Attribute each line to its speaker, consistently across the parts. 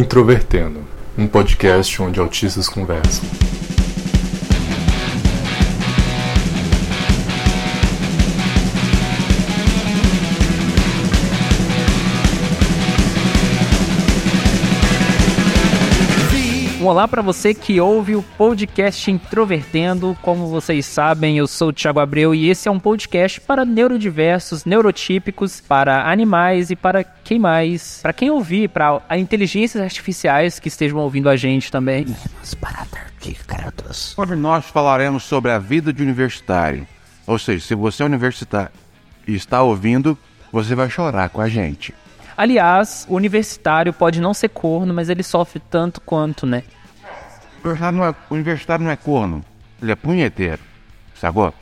Speaker 1: Introvertendo, um podcast onde autistas conversam.
Speaker 2: Olá para você que ouve o podcast Introvertendo. Como vocês sabem, eu sou o Thiago Abreu e esse é um podcast para neurodiversos, neurotípicos, para animais e para quem mais? Para quem ouvir, para inteligências artificiais que estejam ouvindo a gente também.
Speaker 3: Hoje nós falaremos sobre a vida de universitário. Ou seja, se você é universitário e está ouvindo, você vai chorar com a gente.
Speaker 2: Aliás, o universitário pode não ser corno, mas ele sofre tanto quanto, né?
Speaker 3: O universitário não é, o universitário não é corno, ele é punheteiro, sacou?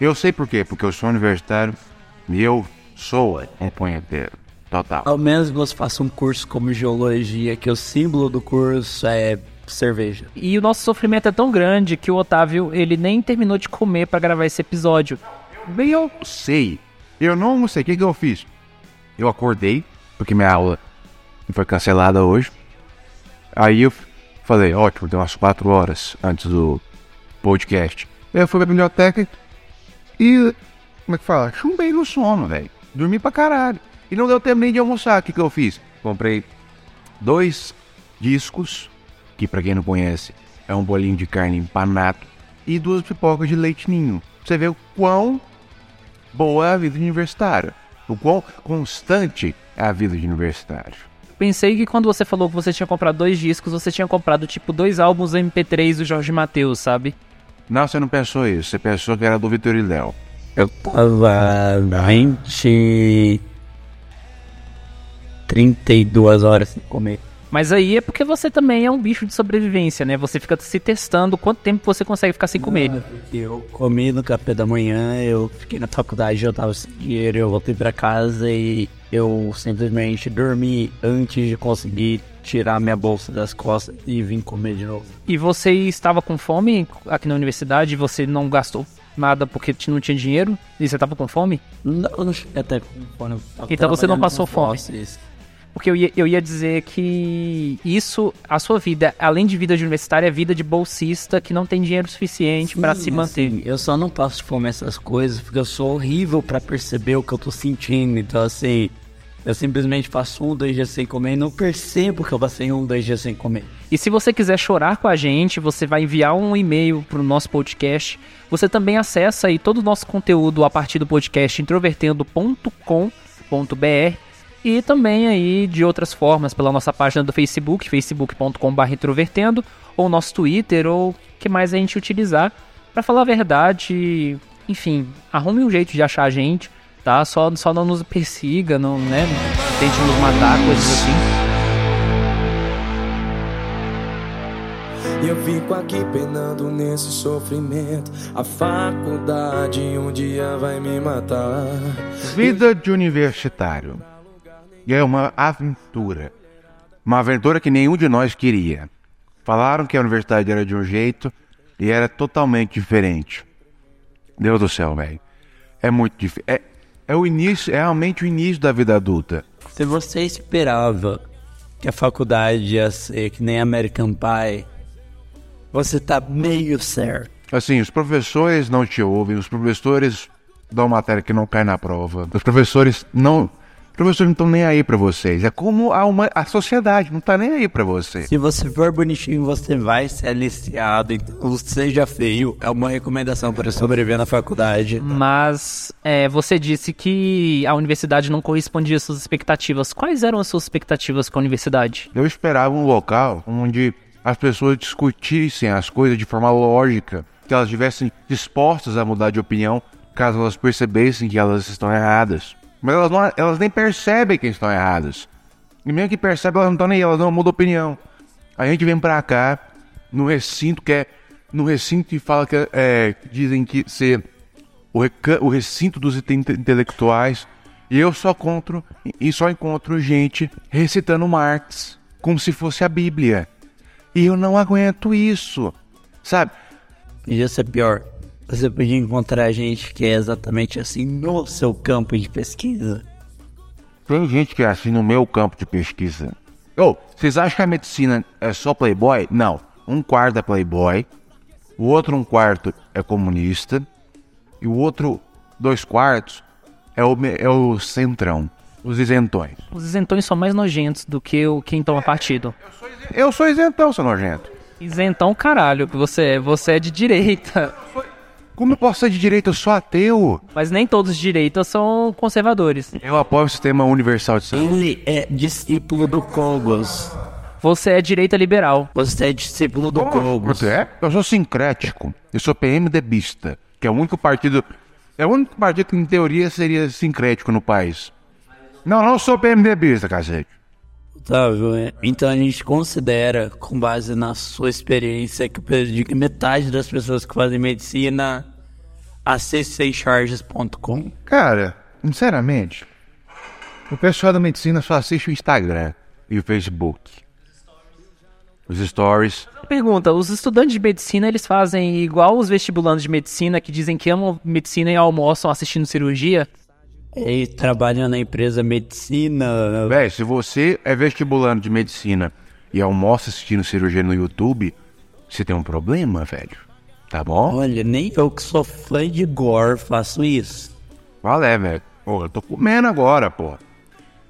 Speaker 3: Eu sei por quê, porque eu sou universitário e eu sou um punheteiro, total.
Speaker 4: Ao menos você faça um curso como geologia, que o símbolo do curso é cerveja.
Speaker 2: E o nosso sofrimento é tão grande que o Otávio, ele nem terminou de comer para gravar esse episódio.
Speaker 3: Bem, eu sei, eu não sei o que, que eu fiz. Eu acordei, porque minha aula foi cancelada hoje. Aí eu falei, ótimo, deu umas 4 horas antes do podcast. Eu fui pra biblioteca e. Como é que fala? Chumbei no sono, velho. Dormi pra caralho. E não deu tempo nem de almoçar. O que, que eu fiz? Comprei dois discos, que pra quem não conhece, é um bolinho de carne empanado, e duas pipocas de leite ninho. Você vê o quão boa é a vida universitária. O quão constante é a vida de universitário.
Speaker 2: Pensei que quando você falou que você tinha comprado dois discos, você tinha comprado tipo dois álbuns MP3 do Jorge Mateus, sabe?
Speaker 3: Não, você não pensou isso. Você pensou que era do Vitor e Léo.
Speaker 4: Eu tava 20. 32 horas sem comer.
Speaker 2: Mas aí é porque você também é um bicho de sobrevivência, né? Você fica se testando quanto tempo você consegue ficar sem comer.
Speaker 4: Porque eu comi no café da manhã, eu fiquei na faculdade, eu tava sem dinheiro, eu voltei pra casa e eu simplesmente dormi antes de conseguir tirar minha bolsa das costas e vir comer de novo.
Speaker 2: E você estava com fome aqui na universidade? Você não gastou nada porque não tinha dinheiro? E você estava com fome?
Speaker 4: Não, eu não cheguei até com fome.
Speaker 2: Então você não passou fome.
Speaker 4: fósseis.
Speaker 2: Porque eu ia, eu ia dizer que isso, a sua vida, além de vida de universitária, é vida de bolsista que não tem dinheiro suficiente para se manter.
Speaker 4: assim, eu só não passo fome essas coisas porque eu sou horrível pra perceber o que eu tô sentindo. Então, assim, eu simplesmente passo um, dois dias sem comer e não percebo que eu passei um, dois dias sem comer.
Speaker 2: E se você quiser chorar com a gente, você vai enviar um e-mail para o nosso podcast. Você também acessa aí todo o nosso conteúdo a partir do podcast introvertendo.com.br e também aí de outras formas pela nossa página do Facebook, facebook.com.br introvertendo, ou nosso Twitter, ou o que mais a gente utilizar. Para falar a verdade, enfim, arrume um jeito de achar a gente, tá? Só, só não nos persiga, não, né? Tente nos matar, coisas assim.
Speaker 5: E eu fico aqui penando nesse sofrimento. A faculdade um dia vai me matar.
Speaker 3: Vida de universitário. E é uma aventura. Uma aventura que nenhum de nós queria. Falaram que a universidade era de um jeito e era totalmente diferente. Deus do céu, velho. É muito difícil. É, é o início, é realmente o início da vida adulta.
Speaker 4: Se você esperava que a faculdade ia ser que nem American Pie, você tá meio certo.
Speaker 3: Assim, os professores não te ouvem, os professores dão matéria que não cai na prova. Os professores não. Professores não estão nem aí pra vocês. É como a, uma, a sociedade não tá nem aí pra você.
Speaker 4: Se você for bonitinho, você vai ser aliciado. Então, seja feio, é uma recomendação para sobreviver na faculdade.
Speaker 2: Mas é, você disse que a universidade não correspondia às suas expectativas. Quais eram as suas expectativas com a universidade?
Speaker 3: Eu esperava um local onde as pessoas discutissem as coisas de forma lógica, que elas estivessem dispostas a mudar de opinião caso elas percebessem que elas estão erradas. Mas elas, não, elas nem percebem que estão erradas. E mesmo que percebem, elas não estão nem elas não mudam opinião. A gente vem pra cá, no recinto que é. No recinto que fala que é. Dizem que ser o, o recinto dos inte- intelectuais. E eu só encontro. E só encontro gente recitando Marx como se fosse a Bíblia. E eu não aguento isso. Sabe?
Speaker 4: Podia ser pior. Você podia encontrar gente que é exatamente assim no seu campo de pesquisa.
Speaker 3: Tem gente que é assim no meu campo de pesquisa. Ô, vocês acham que a medicina é só playboy? Não. Um quarto é playboy, o outro um quarto é comunista, e o outro dois quartos é o, é o centrão, os isentões.
Speaker 2: Os isentões são mais nojentos do que o quem toma partido.
Speaker 3: Eu sou isentão, seu nojento.
Speaker 2: Isentão, caralho, que você é. Você é de direita.
Speaker 3: Como eu posso ser de direita? Eu sou ateu.
Speaker 2: Mas nem todos de direita são conservadores.
Speaker 3: Eu apoio o sistema universal de saúde.
Speaker 4: Ele é discípulo do Cogos.
Speaker 2: Você é direita liberal.
Speaker 4: Você é discípulo do Cogos.
Speaker 3: Você é? Eu sou sincrético. Eu sou PMDBista, que é o único partido. É o único partido que, em teoria, seria sincrético no país. Não, não sou PMDBista, cacete.
Speaker 4: Otávio, é. então a gente considera, com base na sua experiência, que eu perdi que metade das pessoas que fazem medicina acessem charges.com.
Speaker 3: Cara, sinceramente, o pessoal da medicina só assiste o Instagram e o Facebook. Os stories.
Speaker 2: Pergunta, os estudantes de medicina, eles fazem igual os vestibulandos de medicina que dizem que amam medicina e almoçam assistindo cirurgia?
Speaker 4: E trabalham na empresa medicina.
Speaker 3: Véi, se você é vestibulando de medicina e almoça assistindo cirurgia no YouTube, você tem um problema, velho. Tá bom?
Speaker 4: Olha, nem eu que sou fã de gore faço isso.
Speaker 3: Qual é, velho? Pô, eu tô comendo agora, pô.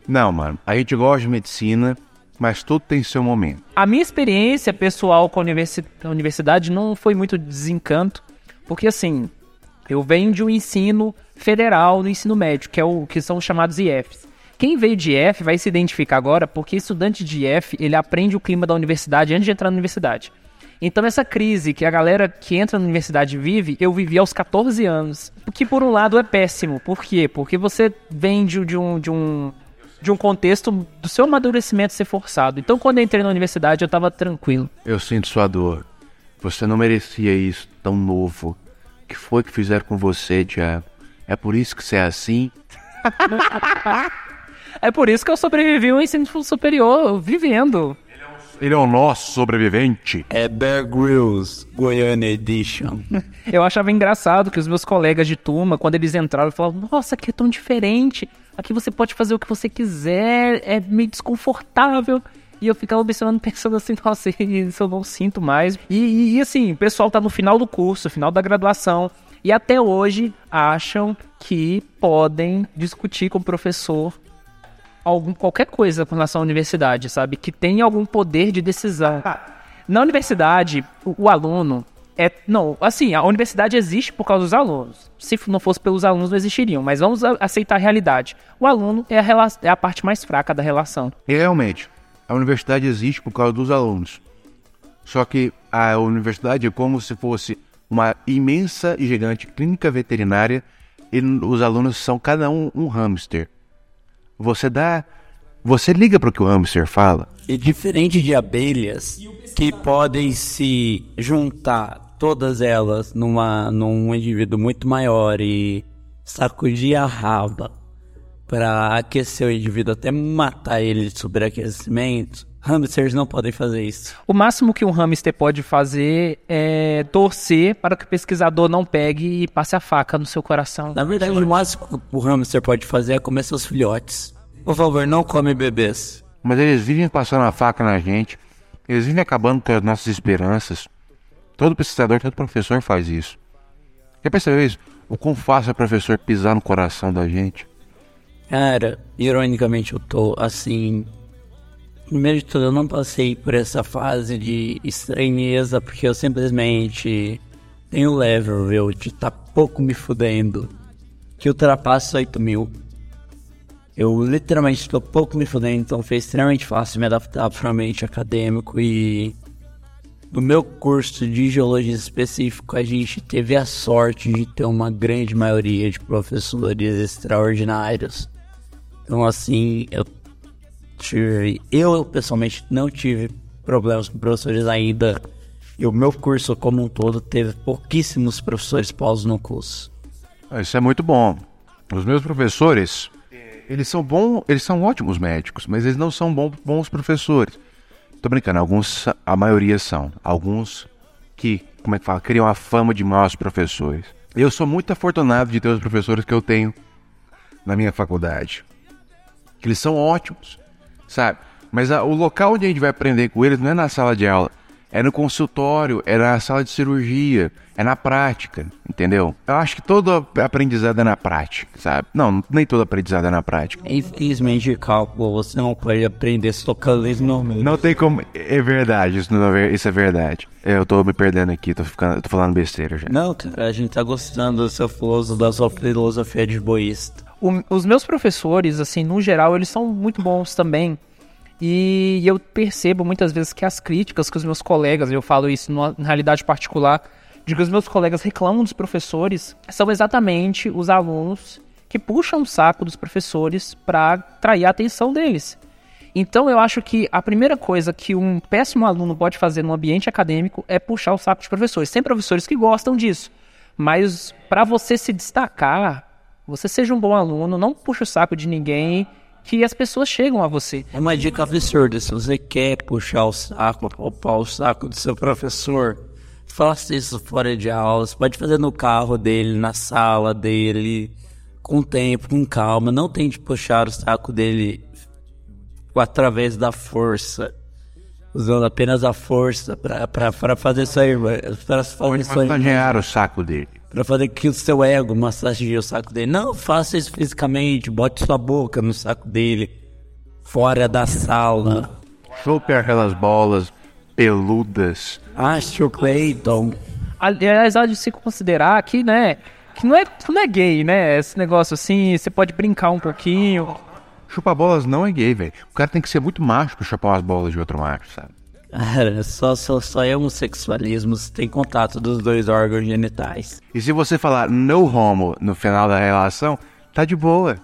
Speaker 3: Não, mano. A gente gosta de medicina, mas tudo tem seu momento.
Speaker 2: A minha experiência pessoal com a universi- a universidade não foi muito desencanto, porque assim, eu venho de um ensino federal no ensino médio, que é o que são os chamados IFs. Quem veio de IF vai se identificar agora, porque estudante de IF, ele aprende o clima da universidade antes de entrar na universidade. Então essa crise que a galera que entra na universidade vive, eu vivi aos 14 anos. O que por um lado é péssimo. Por quê? Porque você vem de, de um, de um de um contexto do seu amadurecimento ser forçado. Então, quando eu entrei na universidade, eu tava tranquilo.
Speaker 3: Eu sinto sua dor. Você não merecia isso tão novo. O que foi que fizeram com você, Diabo? É por isso que você é assim?
Speaker 2: É por isso que eu sobrevivi ao ensino superior, vivendo.
Speaker 3: Ele é o nosso sobrevivente.
Speaker 4: É Bear Grylls, Goiânia Edition.
Speaker 2: Eu achava engraçado que os meus colegas de turma, quando eles entraram, falavam: Nossa, aqui é tão diferente. Aqui você pode fazer o que você quiser, é meio desconfortável. E eu ficava observando, pensando assim, nossa, isso eu não sinto mais. E, e, e, assim, o pessoal tá no final do curso, final da graduação. E até hoje acham que podem discutir com o professor algum, qualquer coisa com relação à universidade, sabe? Que tem algum poder de decisão. Na universidade, o, o aluno é. Não, assim, a universidade existe por causa dos alunos. Se não fosse pelos alunos, não existiriam. Mas vamos a- aceitar a realidade. O aluno é a, rela- é a parte mais fraca da relação.
Speaker 3: E realmente, a universidade existe por causa dos alunos. Só que a universidade é como se fosse uma imensa e gigante clínica veterinária e os alunos são cada um um hamster. Você dá. Você liga para o que o hamster fala.
Speaker 4: E diferente de abelhas, que podem se juntar todas elas numa, num indivíduo muito maior e sacudir a raba para aquecer o indivíduo até matar ele de sobreaquecimento, hamsters não podem fazer isso.
Speaker 2: O máximo que um hamster pode fazer é torcer para que o pesquisador não pegue e passe a faca no seu coração.
Speaker 4: Na verdade, o máximo que o hamster pode fazer é comer seus filhotes. Por favor, não come bebês.
Speaker 3: Mas eles vivem passando a faca na gente. Eles vivem acabando com as nossas esperanças. Todo pesquisador, todo professor faz isso. Já percebeu isso? O quão fácil é o professor pisar no coração da gente?
Speaker 4: Cara, ironicamente eu tô assim. Primeiro de tudo, eu não passei por essa fase de estranheza, porque eu simplesmente tenho level, eu de tá pouco me fudendo, que ultrapassa 8 mil. Eu literalmente tô pouco me fudendo, então foi extremamente fácil me adaptar para o ambiente acadêmico e no meu curso de geologia específico, a gente teve a sorte de ter uma grande maioria de professores extraordinários. Então, assim, eu tive. Eu, pessoalmente, não tive problemas com professores ainda. E o meu curso, como um todo, teve pouquíssimos professores pausos no curso.
Speaker 3: Ah, Isso é muito bom. Os meus professores, eles são bons, eles são ótimos médicos, mas eles não são bons, professores. Tô brincando, alguns, a maioria são. Alguns que, como é que fala, criam a fama de maus professores. Eu sou muito afortunado de ter os professores que eu tenho na minha faculdade. Que eles são ótimos, sabe? Mas a- o local onde a gente vai aprender com eles não é na sala de aula. É no consultório, é na sala de cirurgia, é na prática, entendeu? Eu acho que todo aprendizado é na prática, sabe? Não, nem todo aprendizado é na prática.
Speaker 4: Infelizmente, cálculo, você não pode aprender tocando isso no meio.
Speaker 3: Não tem como. É verdade, isso, não é, isso é verdade. Eu tô me perdendo aqui, tô, ficando, tô falando besteira já.
Speaker 4: Não, cara, a gente tá gostando do seu filoso, da sua filosofia de boísta.
Speaker 2: O- os meus professores, assim, no geral, eles são muito bons também. E eu percebo muitas vezes que as críticas que os meus colegas, eu falo isso numa na realidade particular, de que os meus colegas reclamam dos professores, são exatamente os alunos que puxam o saco dos professores para atrair a atenção deles. Então eu acho que a primeira coisa que um péssimo aluno pode fazer no ambiente acadêmico é puxar o saco dos professores. Tem professores que gostam disso, mas para você se destacar, você seja um bom aluno, não puxa o saco de ninguém, que as pessoas chegam a você.
Speaker 4: É uma dica absurda. Se você quer puxar o saco, poupar o saco do seu professor, faça isso fora de aula. Você pode fazer no carro dele, na sala dele, com tempo, com calma. Não tente puxar o saco dele através da força. Usando apenas a força para fazer isso aí, para fazer isso aí.
Speaker 3: Massagear o saco dele.
Speaker 4: Pra fazer que o seu ego massageie o saco dele. Não faça isso fisicamente, bote sua boca no saco dele, fora da sala.
Speaker 3: Chupe aquelas bolas peludas.
Speaker 4: Acho o Clayton.
Speaker 2: Aliás, há de se considerar que, né, que não é, que não é gay, né? Esse negócio assim, você pode brincar um pouquinho.
Speaker 3: Chupar bolas não é gay, velho. O cara tem que ser muito macho pra chupar umas bolas de outro macho, sabe?
Speaker 4: Cara, só, só, só é homossexualismo se tem contato dos dois órgãos genitais.
Speaker 3: E se você falar no homo no final da relação, tá de boa.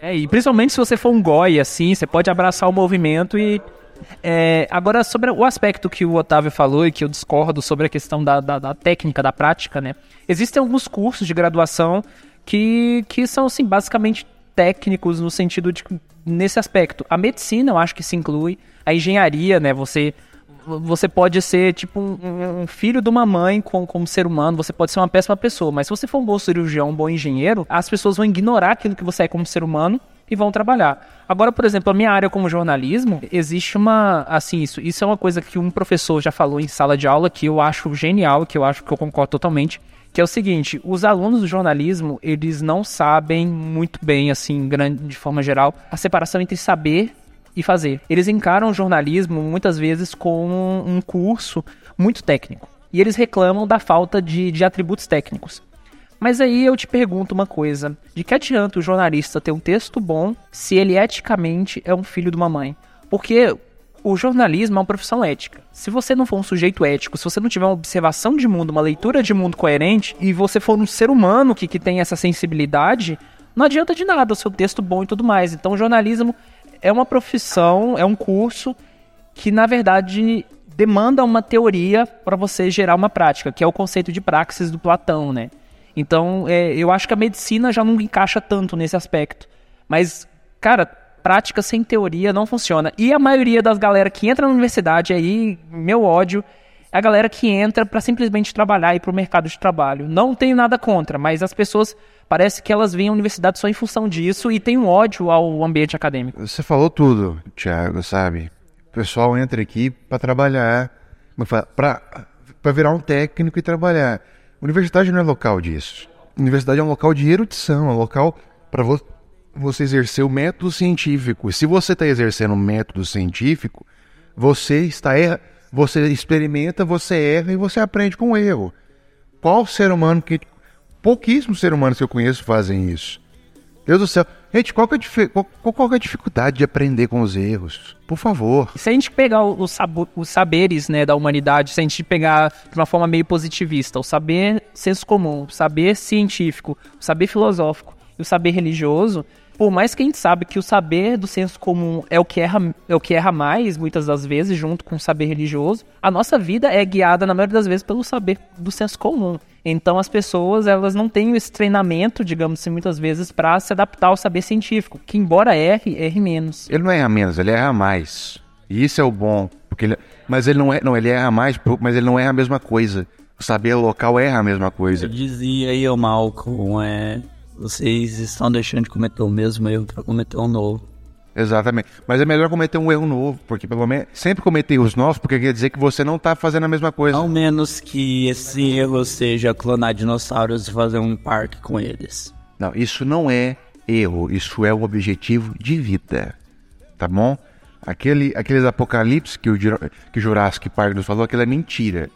Speaker 2: É, e principalmente se você for um goi, assim, você pode abraçar o movimento e. é, agora, sobre o aspecto que o Otávio falou e que eu discordo sobre a questão da, da, da técnica, da prática, né? Existem alguns cursos de graduação que, que são, assim, basicamente técnicos no sentido de. nesse aspecto. A medicina, eu acho que se inclui. A engenharia, né? Você. Você pode ser tipo um, um filho de uma mãe com, como ser humano, você pode ser uma péssima pessoa, mas se você for um bom cirurgião, um bom engenheiro, as pessoas vão ignorar aquilo que você é como ser humano e vão trabalhar. Agora, por exemplo, a minha área como jornalismo, existe uma, assim, isso, isso é uma coisa que um professor já falou em sala de aula que eu acho genial, que eu acho que eu concordo totalmente, que é o seguinte, os alunos do jornalismo, eles não sabem muito bem, assim, grande, de forma geral, a separação entre saber e fazer. Eles encaram o jornalismo muitas vezes como um curso muito técnico. E eles reclamam da falta de, de atributos técnicos. Mas aí eu te pergunto uma coisa: de que adianta o jornalista ter um texto bom se ele eticamente é um filho de uma mãe? Porque o jornalismo é uma profissão ética. Se você não for um sujeito ético, se você não tiver uma observação de mundo, uma leitura de mundo coerente, e você for um ser humano que, que tem essa sensibilidade, não adianta de nada o seu texto bom e tudo mais. Então o jornalismo é uma profissão, é um curso que na verdade demanda uma teoria para você gerar uma prática, que é o conceito de praxis do Platão, né? Então, é, eu acho que a medicina já não encaixa tanto nesse aspecto. Mas, cara, prática sem teoria não funciona. E a maioria das galera que entra na universidade aí, meu ódio, é a galera que entra para simplesmente trabalhar e ir pro mercado de trabalho. Não tenho nada contra, mas as pessoas parece que elas veem a universidade só em função disso e tem um ódio ao ambiente acadêmico.
Speaker 3: Você falou tudo, Thiago, sabe? O pessoal entra aqui para trabalhar, para virar um técnico e trabalhar. Universidade não é local disso. Universidade é um local de erudição, é um local para vo você exercer o método científico. E se você está exercendo o método científico, você está erra, você experimenta, você erra e você aprende com o erro. Qual ser humano que pouquíssimos seres humanos que eu conheço fazem isso? Deus do céu. Gente, qual, é, a qual, qual é a dificuldade de aprender com os erros? Por favor.
Speaker 2: Se a gente pegar os, os saberes né, da humanidade, se a gente pegar de uma forma meio positivista, o saber senso comum, o saber científico, o saber filosófico e o saber religioso, por mais que a gente sabe que o saber do senso comum é o que erra, é o que erra mais, muitas das vezes, junto com o saber religioso, a nossa vida é guiada, na maioria das vezes, pelo saber do senso comum. Então as pessoas elas não têm esse treinamento, digamos assim, muitas vezes, para se adaptar ao saber científico, que embora erre, erre menos.
Speaker 3: Ele não erra menos, ele erra mais. E isso é o bom. Porque ele, mas ele não é. Não, ele erra mais, mas ele não erra a mesma coisa. O saber local erra a mesma
Speaker 4: Eu
Speaker 3: coisa.
Speaker 4: dizia aí, o Malcolm, é. Vocês estão deixando de cometer o mesmo erro para cometer um novo.
Speaker 3: Exatamente. Mas é melhor cometer um erro novo, porque pelo menos sempre cometer erros novos, porque quer dizer que você não tá fazendo a mesma coisa.
Speaker 4: Ao menos que esse erro seja clonar dinossauros e fazer um parque com eles.
Speaker 3: Não, isso não é erro, isso é o objetivo de vida. Tá bom? Aquele, aqueles apocalipse que o, que o Jurassic Park nos falou, aquilo é mentira.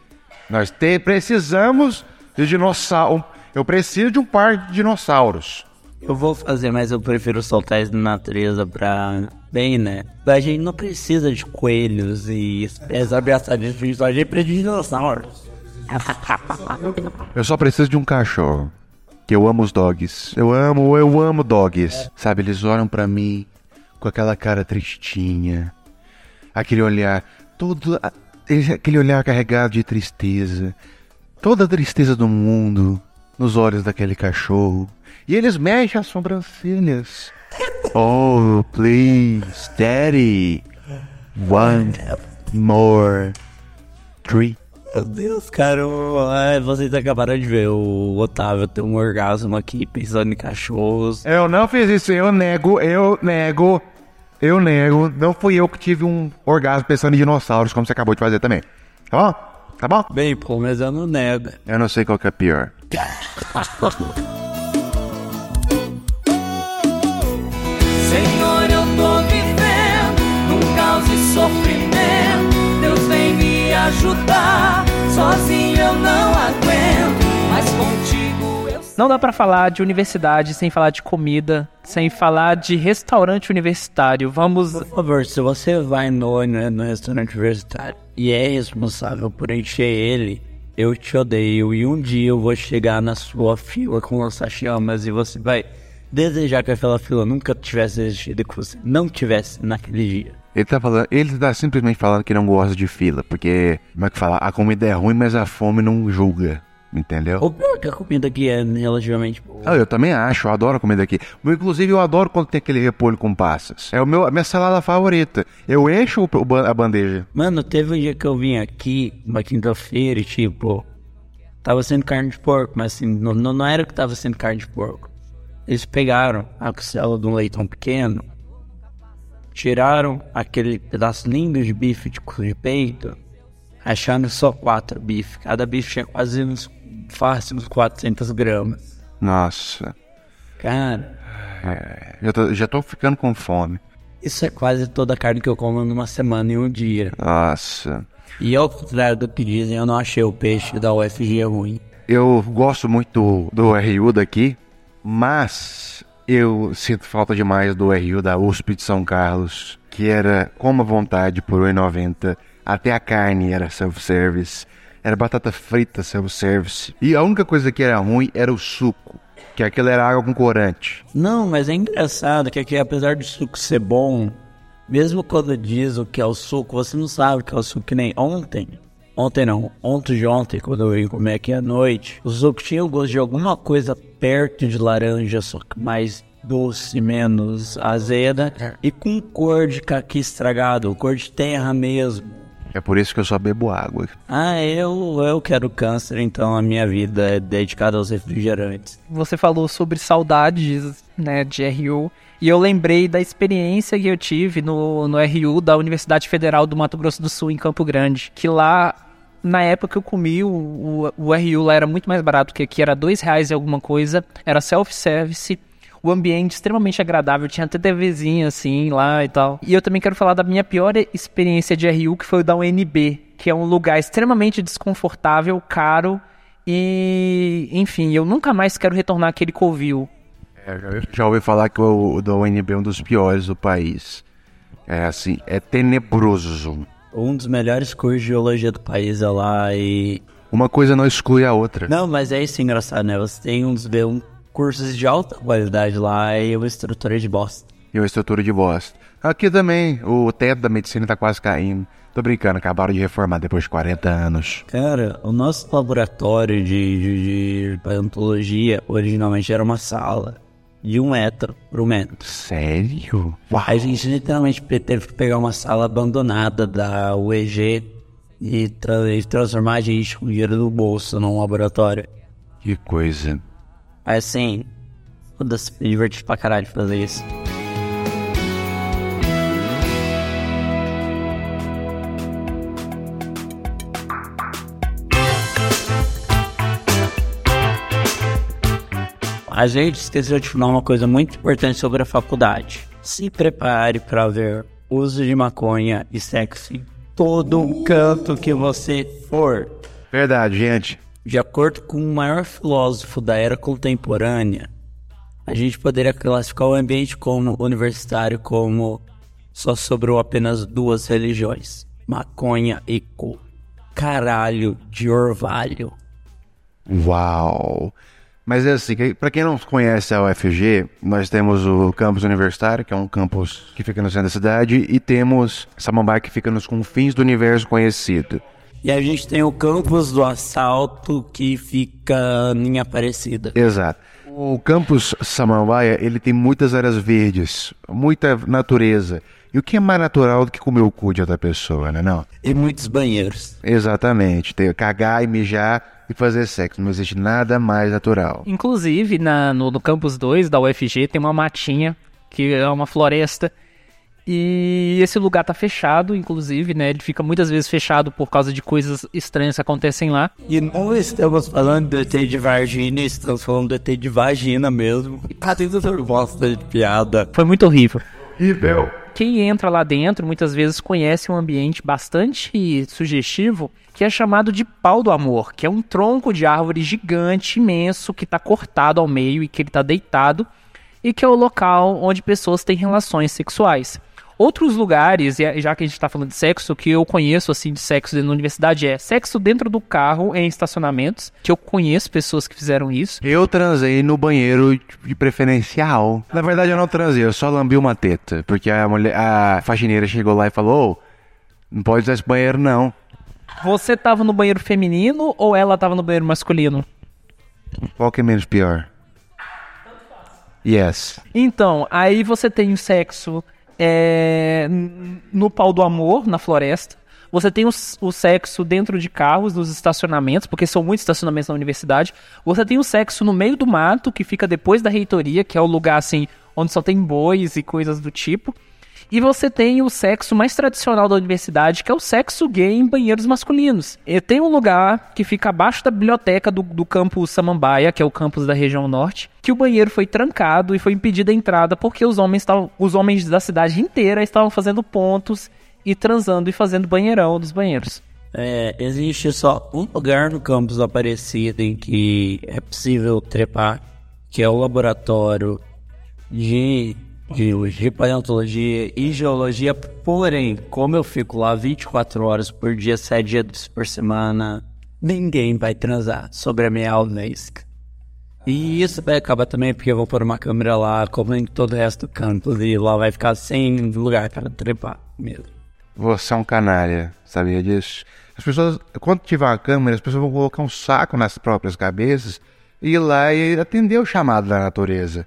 Speaker 3: Nós te- precisamos de dinossauro. Eu preciso de um parque de dinossauros.
Speaker 4: Eu vou fazer, mas eu prefiro soltar isso na natureza pra. Bem, né? A gente não precisa de coelhos e espécies ameaçadas a gente precisa de dinossauros.
Speaker 3: Eu só preciso de um cachorro. Que eu amo os dogs. Eu amo, eu amo dogs. Sabe, eles olham pra mim com aquela cara tristinha. Aquele olhar todo. Aquele olhar carregado de tristeza. Toda a tristeza do mundo nos olhos daquele cachorro. E eles mexem as sobrancelhas. Oh, please, daddy. One more tree.
Speaker 4: Meu Deus, cara, vocês acabaram de ver o Otávio ter um orgasmo aqui pensando em cachorros.
Speaker 3: Eu não fiz isso, eu nego, eu nego, eu nego. Não fui eu que tive um orgasmo pensando em dinossauros, como você acabou de fazer também. Tá bom? Tá bom?
Speaker 4: Bem, pô, mas eu não nego.
Speaker 3: Eu não sei qual que é pior.
Speaker 6: Senhor, eu tô vivendo num caos e sofrimento. Deus vem me ajudar, sozinho eu não aguento, mas contigo eu
Speaker 2: Não dá pra falar de universidade sem falar de comida, sem falar de restaurante universitário. Vamos.
Speaker 4: Por favor, se você vai no, no, no restaurante universitário e é responsável por encher ele, eu te odeio. E um dia eu vou chegar na sua fila com lança-chamas e você vai desejar que aquela fila nunca tivesse existido e que você não tivesse naquele dia.
Speaker 3: Ele tá falando, ele tá simplesmente falando que não gosta de fila, porque, como é que fala? A comida é ruim, mas a fome não julga. Entendeu?
Speaker 4: Ou pior que a comida aqui é relativamente boa.
Speaker 3: Ah, eu também acho, eu adoro a comida aqui. Inclusive, eu adoro quando tem aquele repolho com passas. É o meu, a minha salada favorita. Eu encho o- a bandeja.
Speaker 4: Mano, teve um dia que eu vim aqui, uma quinta-feira, e tipo, tava sendo carne de porco, mas assim, não, não era que tava sendo carne de porco. Eles pegaram a costela de um leitão pequeno, tiraram aquele pedaço lindo de bife de, de peito, achando só quatro bifes. Cada bife tinha quase uns, fácil uns 400 gramas.
Speaker 3: Nossa,
Speaker 4: Cara,
Speaker 3: já tô, já tô ficando com fome.
Speaker 4: isso é quase toda a carne que eu como numa semana e um dia.
Speaker 3: Nossa.
Speaker 4: E ao contrário do que dizem, eu não achei o peixe da UFG ruim.
Speaker 3: Eu gosto muito do, RU daqui, mas eu sinto falta demais do RU da USP de São Carlos, que era como à vontade por R$ 1,90. Até a carne era self-service. Era batata frita self-service. E a única coisa que era ruim era o suco, que aquilo era água com corante.
Speaker 4: Não, mas é engraçado que aqui, apesar do suco ser bom, mesmo quando diz o que é o suco, você não sabe o que é o suco, que nem ontem. Ontem não, ontem de ontem, quando eu vim comer aqui à noite, o suco tinha o gosto de alguma coisa perto de laranja, só que mais doce, menos azeda, e com cor de caqui estragado, cor de terra mesmo.
Speaker 3: É por isso que eu só bebo água.
Speaker 4: Ah, eu, eu quero câncer, então a minha vida é dedicada aos refrigerantes.
Speaker 2: Você falou sobre saudades, né, de RU. E eu lembrei da experiência que eu tive no, no RU da Universidade Federal do Mato Grosso do Sul, em Campo Grande. Que lá, na época que eu comi, o, o, o RU lá era muito mais barato que aqui, era dois reais e alguma coisa. Era self-service. O ambiente extremamente agradável, tinha até TVzinha assim lá e tal. E eu também quero falar da minha pior experiência de RU, que foi o da UNB, que é um lugar extremamente desconfortável, caro e, enfim, eu nunca mais quero retornar àquele covil.
Speaker 3: É, já, ouvi- falar que o, o da UNB é um dos piores do país. É assim, é tenebroso.
Speaker 4: Um dos melhores cursos de geologia do país é lá e
Speaker 3: Uma coisa não exclui a outra.
Speaker 4: Não, mas é isso engraçado, né? Você tem uns de- um, cursos de alta qualidade lá e uma estrutura de bosta.
Speaker 3: E uma estrutura de bosta. Aqui também, o teto da medicina tá quase caindo. Tô brincando, acabaram de reformar depois de 40 anos.
Speaker 4: Cara, o nosso laboratório de, de, de paleontologia originalmente era uma sala de um metro por um metro.
Speaker 3: Sério? Uau!
Speaker 4: A gente literalmente teve que pegar uma sala abandonada da UEG e, tra- e transformar a gente com dinheiro do bolso num laboratório.
Speaker 3: Que coisa.
Speaker 4: Mas assim, foda-se, me diverti pra caralho fazer isso. A gente esqueceu de falar uma coisa muito importante sobre a faculdade. Se prepare para ver uso de maconha e sexo em todo canto que você for.
Speaker 3: Verdade, gente.
Speaker 4: De acordo com o maior filósofo da era contemporânea, a gente poderia classificar o ambiente como universitário como só sobrou apenas duas religiões: maconha e cu. Caralho de orvalho.
Speaker 3: Uau! Mas é assim, pra quem não conhece a UFG, nós temos o campus universitário, que é um campus que fica no centro da cidade, e temos Samambaia, que fica nos confins do universo conhecido.
Speaker 4: E a gente tem o campus do assalto que fica em Aparecida.
Speaker 3: Exato. O campus Samambaia, ele tem muitas áreas verdes, muita natureza. E o que é mais natural do que comer o cu de outra pessoa, né não?
Speaker 4: E muitos banheiros.
Speaker 3: Exatamente. Ter, cagar e mijar e fazer sexo. Não existe nada mais natural.
Speaker 2: Inclusive, na, no, no campus 2 da UFG tem uma matinha, que é uma floresta. E esse lugar tá fechado, inclusive, né? Ele fica muitas vezes fechado por causa de coisas estranhas que acontecem lá.
Speaker 4: E não estamos falando do ET de Varginha, estamos falando do ET de vagina mesmo. Tem toda bosta de piada.
Speaker 2: Foi muito horrível.
Speaker 3: Nível.
Speaker 2: Quem entra lá dentro muitas vezes conhece um ambiente bastante sugestivo que é chamado de pau do amor, que é um tronco de árvore gigante, imenso, que está cortado ao meio e que ele está deitado e que é o local onde pessoas têm relações sexuais. Outros lugares, já que a gente está falando de sexo, que eu conheço assim de sexo dentro da universidade é sexo dentro do carro em estacionamentos, que eu conheço pessoas que fizeram isso.
Speaker 3: Eu transei no banheiro de preferencial. Na verdade, eu não transei, eu só lambi uma teta. Porque a mulher, a faxineira chegou lá e falou: "Ô, não pode usar esse banheiro, não.
Speaker 2: Você tava no banheiro feminino ou ela tava no banheiro masculino?
Speaker 3: Qual que é menos pior? Yes.
Speaker 2: Então, aí você tem o sexo é, no pau do amor, na floresta. Você tem o, o sexo dentro de carros, nos estacionamentos, porque são muitos estacionamentos na universidade. Você tem o sexo no meio do mato, que fica depois da reitoria, que é o lugar assim onde só tem bois e coisas do tipo. E você tem o sexo mais tradicional da universidade, que é o sexo gay em banheiros masculinos. E tem um lugar que fica abaixo da biblioteca do, do campus Samambaia, que é o campus da região norte, que o banheiro foi trancado e foi impedida a entrada porque os homens, tavam, os homens da cidade inteira estavam fazendo pontos e transando e fazendo banheirão dos banheiros.
Speaker 4: É, existe só um lugar no campus do Aparecida em que é possível trepar, que é o laboratório de, de paleontologia e geologia. Porém, como eu fico lá 24 horas por dia, 7 dias por semana, ninguém vai transar sobre a minha aula isca. E isso vai acabar também porque eu vou pôr uma câmera lá, como em todo o resto do campus, e lá vai ficar sem lugar para trepar mesmo.
Speaker 3: Você é um canalha, sabia disso? As pessoas, quando tiver uma câmera, as pessoas vão colocar um saco nas próprias cabeças e ir lá e atender o chamado da natureza.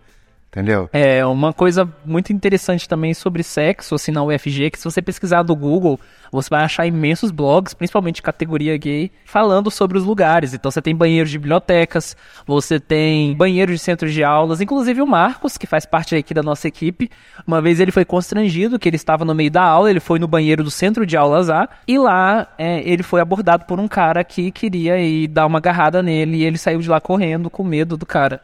Speaker 3: Entendeu?
Speaker 2: É, uma coisa muito interessante também sobre sexo, assim, na UFG, que se você pesquisar do Google, você vai achar imensos blogs, principalmente de categoria gay, falando sobre os lugares. Então você tem banheiros de bibliotecas, você tem banheiros de centros de aulas, inclusive o Marcos, que faz parte aqui da nossa equipe, uma vez ele foi constrangido, que ele estava no meio da aula, ele foi no banheiro do centro de aulas A, e lá é, ele foi abordado por um cara que queria ir dar uma agarrada nele, e ele saiu de lá correndo com medo do cara.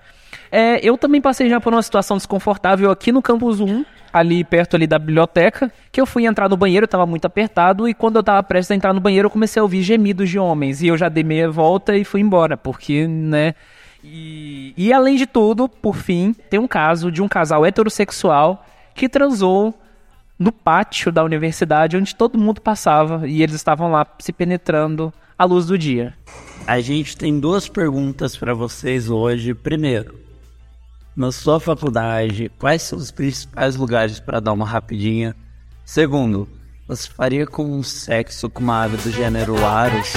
Speaker 2: É, eu também passei já por uma situação desconfortável aqui no campus 1, ali perto ali da biblioteca, que eu fui entrar no banheiro, tava muito apertado, e quando eu tava prestes a entrar no banheiro, eu comecei a ouvir gemidos de homens, e eu já dei meia volta e fui embora, porque, né... E, e além de tudo, por fim, tem um caso de um casal heterossexual que transou no pátio da universidade, onde todo mundo passava, e eles estavam lá se penetrando à luz do dia.
Speaker 4: A gente tem duas perguntas para vocês hoje. Primeiro, na sua faculdade, quais são os principais lugares para dar uma rapidinha? Segundo, você faria com um sexo com uma ave do gênero Larus?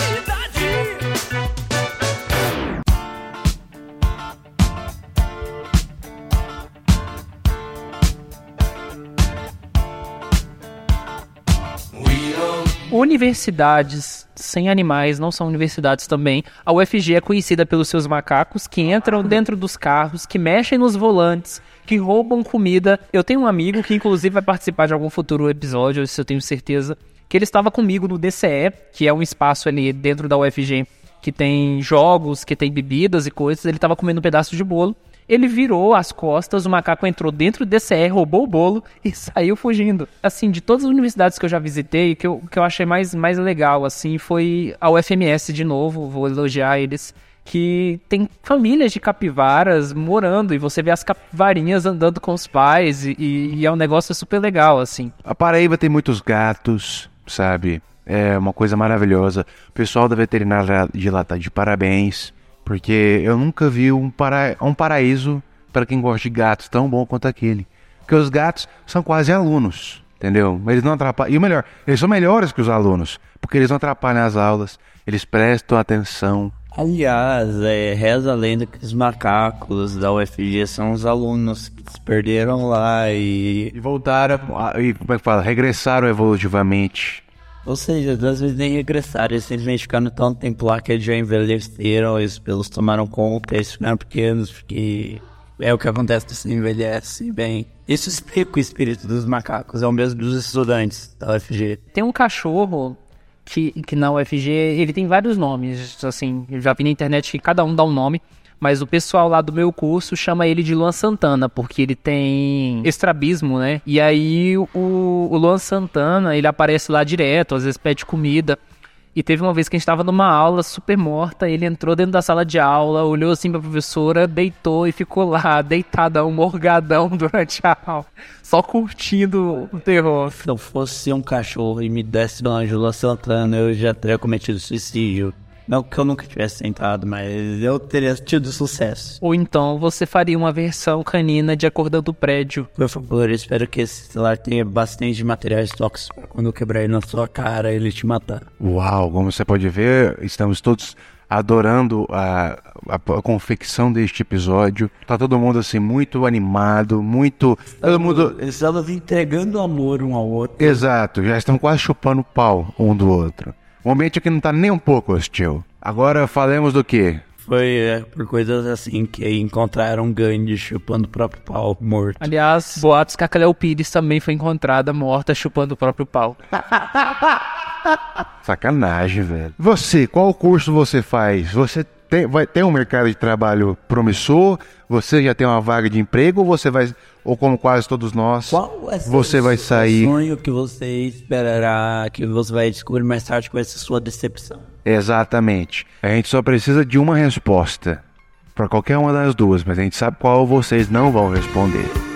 Speaker 2: Universidades sem animais não são universidades também. A UFG é conhecida pelos seus macacos que entram dentro dos carros, que mexem nos volantes, que roubam comida. Eu tenho um amigo que inclusive vai participar de algum futuro episódio, isso eu tenho certeza, que ele estava comigo no DCE, que é um espaço ali dentro da UFG que tem jogos, que tem bebidas e coisas. Ele estava comendo um pedaço de bolo Ele virou as costas, o macaco entrou dentro do DCE, roubou o bolo e saiu fugindo. Assim, de todas as universidades que eu já visitei, que eu, que eu achei mais, mais legal, assim, foi a UFMS de novo, vou elogiar eles que tem famílias de capivaras morando e você vê as capivarinhas andando com os pais e, e, é um negócio super legal, assim.
Speaker 3: A Paraíba tem muitos gatos, sabe? É uma coisa maravilhosa. O pessoal da veterinária de lá tá de parabéns, porque eu nunca vi um, para... um paraíso para quem gosta de gatos tão bom quanto aquele. Porque os gatos são quase alunos, entendeu? Eles não atrapalham. E o melhor, eles são melhores que os alunos, porque eles não atrapalham as aulas, eles prestam atenção,
Speaker 4: Aliás, é, reza a lenda que os macacos da UFG são os alunos que se perderam lá e.
Speaker 3: E voltaram, e como é que fala? Regressaram evolutivamente.
Speaker 4: Ou seja, às vezes nem regressaram, eles simplesmente ficaram tanto tempo lá que eles já envelheceram, os pelos tomaram conta, eles ficaram pequenos, porque é o que acontece se envelhece bem. Isso explica o espírito dos macacos, é o mesmo dos estudantes da UFG.
Speaker 2: Tem um cachorro que, que na UFG ele tem vários nomes, assim, eu já vi na internet que cada um dá um nome, mas o pessoal lá do meu curso chama ele de Luan Santana, porque ele tem estrabismo, né? E aí o, o Luan Santana, ele aparece lá direto, às vezes pede comida. E teve uma vez que a gente estava numa aula super morta, ele entrou dentro da sala de aula, olhou assim pra professora, deitou e ficou lá, deitadão, morgadão durante a aula, só curtindo o terror.
Speaker 4: Se não fosse um cachorro e me desse uma Angela Santana, eu já teria cometido suicídio. Não que eu nunca tivesse tentado, mas eu teria tido sucesso.
Speaker 2: Ou então você faria uma versão canina de Acordando do Prédio.
Speaker 4: Por favor, espero que esse celular tenha bastante materiais tóxicos quando eu quebrar ele na sua cara ele te matar.
Speaker 3: Uau, como você pode ver, estamos todos adorando a, a, a, confecção deste episódio. Tá todo mundo assim muito animado, muito todo mundo
Speaker 4: estamos entregando amor um ao outro.
Speaker 3: Exato, já estão quase chupando pau um do outro. O ambiente aqui não tá nem um pouco hostil. Agora falemos do que?
Speaker 4: Foi é, por coisas assim que encontraram Gandhi chupando o próprio pau morto.
Speaker 2: Aliás, boatos que a Cleo Pires também foi encontrada morta chupando o próprio pau.
Speaker 3: Sacanagem, velho. Você, qual curso você faz? Você tem, vai, tem um mercado de trabalho promissor? Você já tem uma vaga de emprego ou você vai, ou como quase todos nós,
Speaker 4: Qual é
Speaker 3: você vai sair?
Speaker 4: sonho que você esperará, que você vai descobrir mais tarde com essa sua decepção?
Speaker 3: Exatamente. A gente só precisa de uma resposta para qualquer uma das duas, mas a gente sabe qual vocês não vão responder.